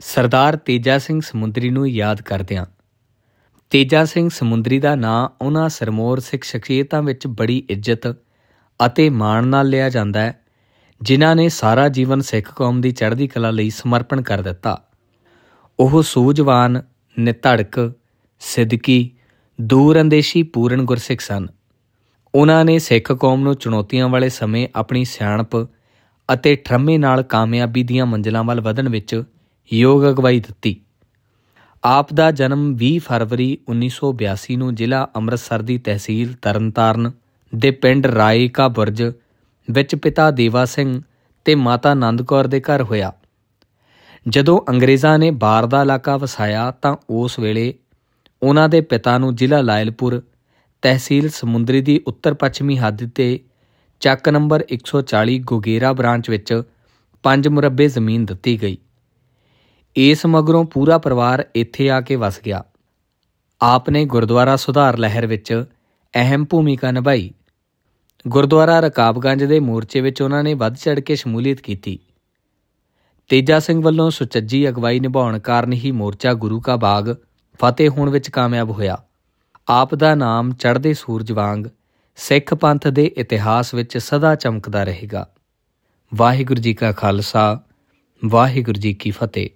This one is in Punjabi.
ਸਰਦਾਰ ਤੇਜਾ ਸਿੰਘ ਸਮੁੰਦਰੀ ਨੂੰ ਯਾਦ ਕਰਦਿਆਂ। ਤੇਜਾ ਸਿੰਘ ਸਮੁੰਦਰੀ ਦਾ ਨਾਂ ਉਹਨਾਂ ਸਰਮੋਰ ਸਿੱਖ ਸ਼ਖਸੀਅਤਾਂ ਵਿੱਚ ਬੜੀ ਇੱਜ਼ਤ ਅਤੇ ਮਾਣ ਨਾਲ ਲਿਆ ਜਾਂਦਾ ਹੈ, ਜਿਨ੍ਹਾਂ ਨੇ ਸਾਰਾ ਜੀਵਨ ਸਿੱਖ ਕੌਮ ਦੀ ਚੜ੍ਹਦੀ ਕਲਾ ਲਈ ਸਮਰਪਣ ਕਰ ਦਿੱਤਾ। ਉਹ ਸੂਝਵਾਨ ਨਿਧੜਕ ਸਿੱਧਕੀ ਦੂਰ ਅੰਦੇਸ਼ੀ ਪੂਰਨ ਗੁਰਸਿੱਖ ਸਨ। ਉਹਨਾਂ ਨੇ ਸਿੱਖ ਕੌਮ ਨੂੰ ਚੁਣੌਤੀਆਂ ਵਾਲੇ ਸਮੇਂ ਆਪਣੀ ਸਿਆਣਪ ਅਤੇ ਠਰਮੇ ਨਾਲ ਕਾਮਯਾਬੀ ਦੀਆਂ ਮੰਜ਼ਲਾਂ ਵੱਲ ਵਧਣ ਵਿੱਚ ਯੋਗ ਅਗਵਾਈ ਦਿੱਤੀ। ਆਪ ਦਾ ਜਨਮ 20 ਫਰਵਰੀ 1982 ਨੂੰ ਜ਼ਿਲ੍ਹਾ ਅੰਮ੍ਰਿਤਸਰ ਦੀ ਤਹਿਸੀਲ ਤਰਨਤਾਰਨ ਦੇ ਪਿੰਡ ਰਾਏ ਕਾ ਬੁਰਜ ਵਿੱਚ ਪਿਤਾ ਦੇਵਾ ਸਿੰਘ ਤੇ ਮਾਤਾ ਆਨੰਦ ਕੌਰ ਦੇ ਘਰ ਹੋਇਆ। ਜਦੋਂ ਅੰਗਰੇਜ਼ਾਂ ਨੇ ਬਾਰ ਦਾ ਇਲਾਕਾ ਵਸਾਇਆ ਤਾਂ ਉਸ ਵੇਲੇ ਉਹਨਾਂ ਦੇ ਪਿਤਾ ਨੂੰ ਜ਼ਿਲ੍ਹਾ ਲਾਇਲਪੁਰ ਤਹਿਸੀਲ ਸਮੁੰਦਰੀ ਦੀ ਉੱਤਰ ਪੱਛਮੀ ਹੱਦ ਤੇ ਚੱਕ ਨੰਬਰ 140 ਗੁਗੇਰਾ ਬ੍ਰਾਂਚ ਵਿੱਚ 5 ਮੁਰੱਬੇ ਜ਼ਮੀਨ ਦਿੱਤੀ ਗਈ। ਇਸ ਮਗਰੋਂ ਪੂਰਾ ਪਰਿਵਾਰ ਇੱਥੇ ਆ ਕੇ ਵਸ ਗਿਆ। ਆਪ ਨੇ ਗੁਰਦੁਆਰਾ ਸੁਧਾਰ ਲਹਿਰ ਵਿੱਚ ਅਹਿਮ ਭੂਮਿਕਾ ਨਿਭਾਈ। ਗੁਰਦੁਆਰਾ ਰਕਾਬਗੰਜ ਦੇ ਮੋਰਚੇ ਵਿੱਚ ਉਹਨਾਂ ਨੇ ਵੱਧ ਚੜ ਕੇ ਸ਼ਮੂਲੀਅਤ ਕੀਤੀ। ਤੇਜਾ ਸਿੰਘ ਵੱਲੋਂ ਸੁਚੱਜੀ ਅਗਵਾਈ ਨਿਭਾਉਣ ਕਾਰਨ ਹੀ ਮੋਰਚਾ ਗੁਰੂ ਕਾ ਬਾਗ ਫਤਿਹ ਹੋਣ ਵਿੱਚ ਕਾਮਯਾਬ ਹੋਇਆ। ਆਪ ਦਾ ਨਾਮ ਚੜ੍ਹਦੇ ਸੂਰਜ ਵਾਂਗ ਸਿੱਖ ਪੰਥ ਦੇ ਇਤਿਹਾਸ ਵਿੱਚ ਸਦਾ ਚਮਕਦਾ ਰਹੇਗਾ। ਵਾਹਿਗੁਰੂ ਜੀ ਕਾ ਖਾਲਸਾ, ਵਾਹਿਗੁਰੂ ਜੀ ਕੀ ਫਤਿਹ।